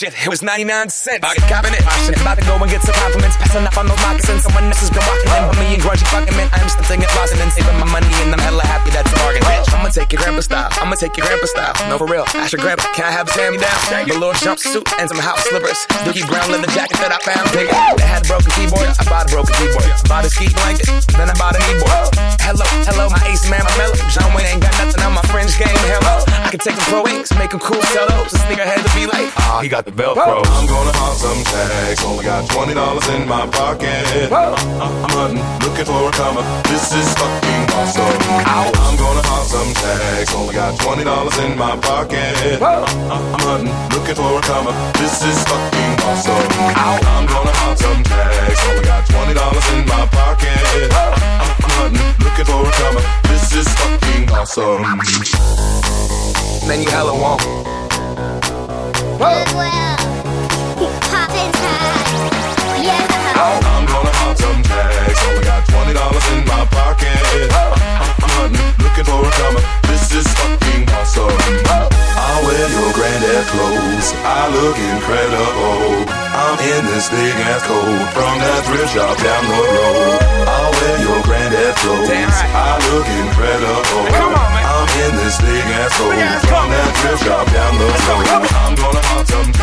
shit, it was 99 cents. I copping it. Shit, about to go and get some compliments. Passing up on those moccasins. Someone else has been in. But me and grungy fucking man. I'm still thinking lost and saving my money. And I'm hella happy that's a bargain. Bitch, I'ma take your grandpa style. I'ma take your grandpa style. No, for real. Ask your grandpa. Can I have a hand me down? The little jumpsuit and some house slippers. Dookie brown leather jacket that I found. Big. They had a broken keyboard. I bought a broken keyboard. I bought a ski blanket. Then I bought a kneeboard. Hello, hello, take them pro wings, make them cool, sell those. nigga had to be like, ah, he got the Velcro. I'm gonna hop some tags. Only got twenty dollars in my pocket. I'm hunting, looking for a comer. This is fucking awesome. I'm gonna hop some tags. Only got twenty dollars in my pocket. I'm hunting, looking for a comer. This is fucking awesome. I'm gonna hop some tags. Only got twenty dollars in my pocket. Then you hella won't. Goodwill. Poppin' tags. Yeah. I'm gonna hop some tags. Only got twenty dollars in my pocket. I'm hunting, looking for a comer. This is fucking awesome. I'll wear your granddad clothes. I look incredible. I'm in this big ass coat from that thrift shop down the road. I'll wear your granddad clothes. Damn right. I look incredible. Come on, man. I'm asshole. Come and drift, drop down the road. I'm gonna hot tub